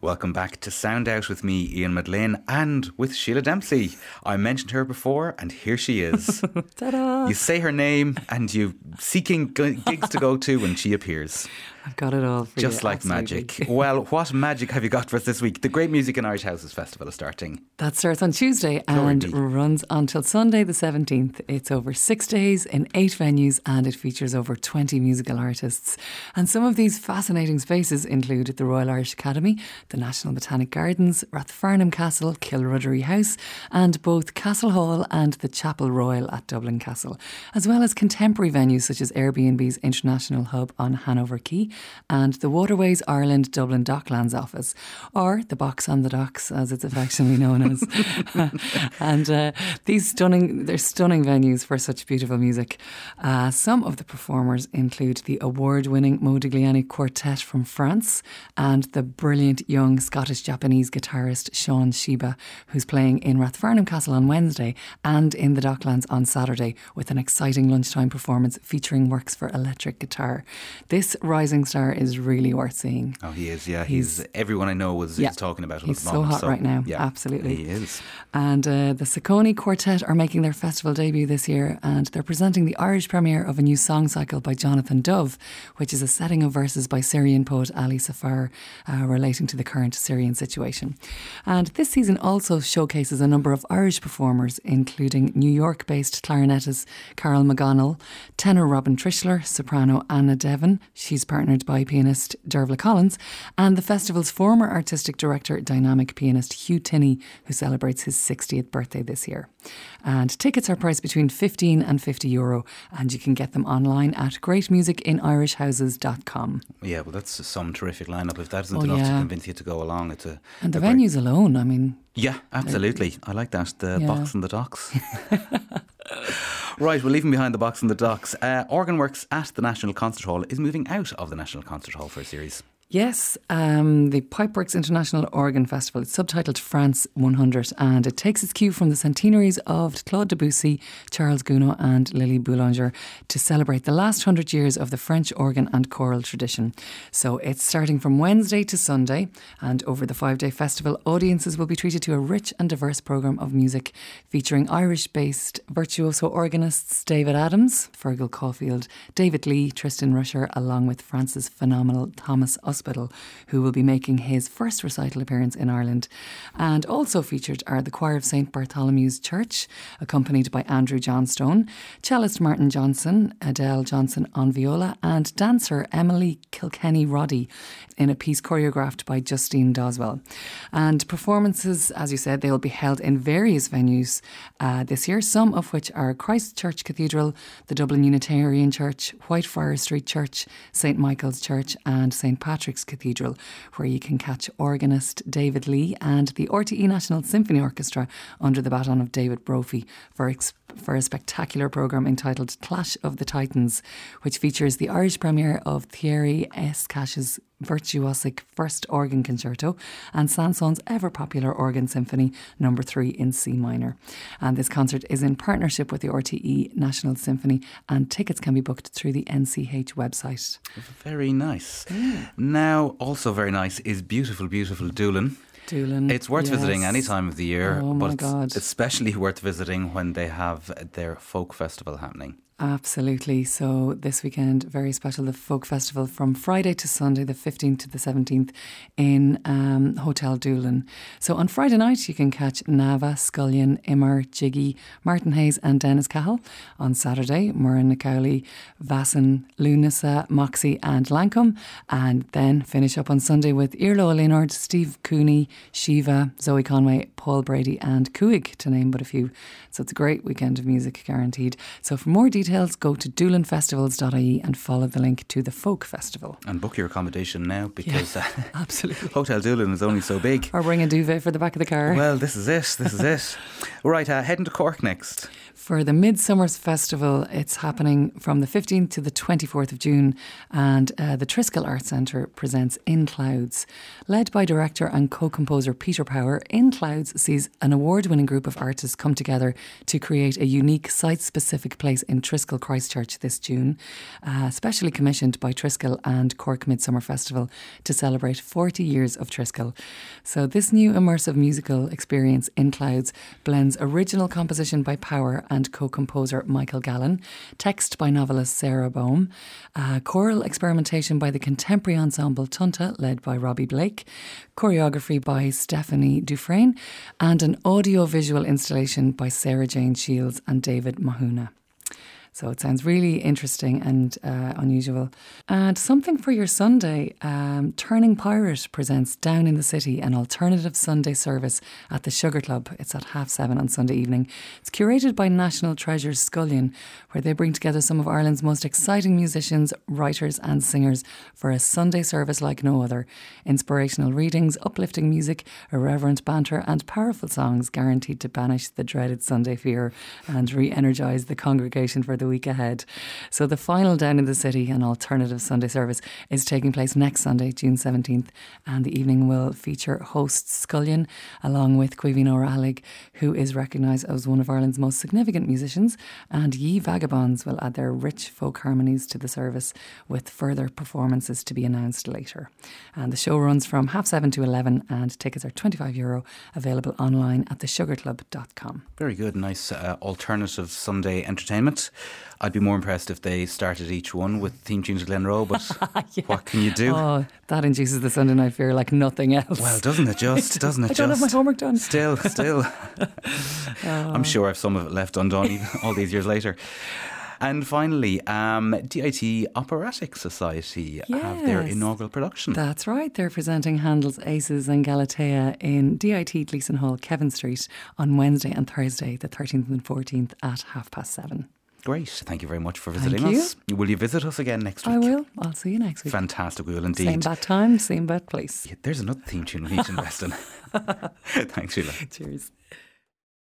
Welcome back to Sound Out with me, Ian Madlin, and with Sheelagh Dempsey. I mentioned her before, and here she is. Ta-da! You say her name, and you seeking gigs to go to, and she appears. I've got it all Just you, like magic. Well, what magic have you got for us this week? The Great Music in Irish Houses Festival is starting. That starts on Tuesday and be. runs until Sunday the 17th. It's over six days in eight venues and it features over 20 musical artists. And some of these fascinating spaces include the Royal Irish Academy, the National Botanic Gardens, Rathfarnham Castle, Kilruddery House, and both Castle Hall and the Chapel Royal at Dublin Castle, as well as contemporary venues such as Airbnb's International Hub on Hanover Quay and the Waterways Ireland Dublin Docklands office, or the Box on the Docks, as it's affectionately known as. and uh, these stunning, they're stunning venues for such beautiful music. Uh, some of the performers include the award-winning Modigliani Quartet from France and the brilliant young Scottish-Japanese guitarist Sean Shibe, who's playing in Rathfarnham Castle on Wednesday and in the Docklands on Saturday with an exciting lunchtime performance featuring works for electric guitar. This rising star is really worth seeing. Oh, he is, yeah. He's, everyone I know was Yeah. is talking about him He's at the so moment. hot right now, Yeah, absolutely. He is. And uh, the Sacconi Quartet are making their festival debut this year, and they're presenting the Irish premiere of a new song cycle by Jonathan Dove, which is a setting of verses by Syrian poet Ali Safar uh, relating to the current Syrian situation. And this season also showcases a number of Irish performers, including New York based clarinetist Carol McGonnell, tenor Robin Tritschler, soprano Anna Devin, she's partnered by pianist Dearbhla Collins, and the festival's former artistic director, dynamic pianist Hugh Tinney, who celebrates his 60th birthday this year. And tickets are priced between 15 and 50 euro, and you can get them online at greatmusicinirishhouses.com. Yeah, well, that's some terrific lineup. If that isn't Oh, enough to convince you to go along, it's a. And the a venues alone, I mean, Yeah, absolutely. I like that. The Yeah. box and the docks. right, we're leaving behind the box and the docks. Uh, Organ Works at the National Concert Hall is moving out of the National Concert Hall for a series. Yes, um, the Pipeworks International Organ Festival. It's subtitled France 100 and it takes its cue from the centenaries of Claude Debussy, Charles Gounod, and Lili Boulanger to celebrate the last hundred years of the French organ and choral tradition. So it's starting from Wednesday to Sunday, and over the five day festival, audiences will be treated to a rich and diverse programme of music featuring Irish based virtuoso organists David Adams, Fergal Caulfield, David Leigh, Tristan Russcher, along with France's phenomenal Thomas Ospital, who will be making his first recital appearance in Ireland. And also featured are the Choir of St Bartholomew's Church, accompanied by Andrew Johnstone, cellist Martin Johnson, Adele Johnson on viola, and dancer Emily Kilkenny Roddy in a piece choreographed by Justine Doswell. And performances, as you said, they will be held in various venues uh, this year, some of which are Christchurch Cathedral, the Dublin Unitarian Church, Whitefriar Street Church, St Michael's Church, and St Patrick's Cathedral, where you can catch organist David Leigh and the RTE National Symphony Orchestra under the baton of David Brophy for ex- for a spectacular programme entitled Clash of the Titans, which features the Irish premiere of Thierry Escaich's virtuosic first organ concerto and Saint-Saëns's ever popular organ symphony number 3 in C minor. And this concert is in partnership with the RTE National Symphony and tickets can be booked through the NCH website. Very nice. Now, also very nice is beautiful, beautiful Doolin. Doolin. It's worth visiting any time of the year, Oh my but God. especially worth visiting when they have their folk festival happening. Absolutely. So this weekend, very special, the folk festival from Friday to Sunday, the 15th to the 17th in um, Hotel Doolin. So on Friday night, you can catch Nava, Scullion, Immer, Jiggy, Martin Hayes and Dennis Cahill. On Saturday, Muireann Nic Amhlaoibh, Vasson, Lunasa, Moxie and Lancome. And then finish up on Sunday with Iarla Ó Lionáird, Steve Cooney, Shiva, Zoe Conway, Paul Brady and Kuig, to name but a few. So it's a great weekend of music guaranteed. So for more details, go to doolinfestivals.ie and follow the link to the folk festival. And book your accommodation now because uh, Absolutely. Hotel Doolin is only so big. Or bring a duvet for the back of the car. Well, this is it. This is it. Right, uh, heading to Cork next. For the Midsummer's Festival, it's happening from the 15th to the 24th of June, and uh, the Triskel Arts Centre presents In Clouds. Led by director and co composer Peter Power, In Clouds sees an award winning group of artists come together to create a unique site specific place in Triskel Triskel Christchurch this June, uh, specially commissioned by Triskel and Cork Midsummer Festival to celebrate 40 years of Triskel. So, this new immersive musical experience in Clouds blends original composition by Power and co composer Michael Gallen, text by novelist Sara Baume, uh, choral experimentation by the contemporary ensemble Tonnta, led by Robbie Blake, choreography by Stephanie Dufresne, and an audio visual installation by Sarah Jane Shiels and David Mahuna. So it sounds really interesting and uh, unusual. And something for your Sunday um, Turning Pirate presents Down in the City, an alternative Sunday service at the Sugar Club. It's at half seven on Sunday evening. It's curated by National Treasures Scullion, where they bring together some of Ireland's most exciting musicians, writers, and singers for a Sunday service like no other. Inspirational readings, uplifting music, irreverent banter, and powerful songs guaranteed to banish the dreaded Sunday fear and re energise the congregation for the week ahead. So the final Down in the City, an alternative Sunday service, is taking place next Sunday, June 17th, and the evening will feature host Scullion along with Caoimhín Ó Raghallaigh, who is recognised as one of Ireland's most significant musicians, and Ye Vagabonds will add their rich folk harmonies to the service with further performances to be announced later. And the show runs from half seven to 11, and tickets are 25 euro, available online at thesugarclub.com. Very good, nice uh, alternative Sunday entertainment. I'd be more impressed if they started each one with theme tunes of Glenroe, but yeah. what can you do? Oh, that induces the Sunday night fear like nothing else. Well, doesn't it just? Doesn't it I don't have my homework done. Still, still. I'm sure I've some of it left undone all these years later. And finally, um, DIT Operatic Society yes. have their inaugural production. That's right. They're presenting Handel's Acis and Galatea in DIT Gleeson Hall, Kevin Street, on Wednesday and Thursday, the 13th and 14th at half past seven. Great. Thank you very much for visiting Thank us. Will you visit us again next week? I will. I'll see you next week. Fantastic. We will indeed. Same bad time, same bad place. Yeah, there's another theme tune we need to invest in. Thanks, Sheelagh. Cheers.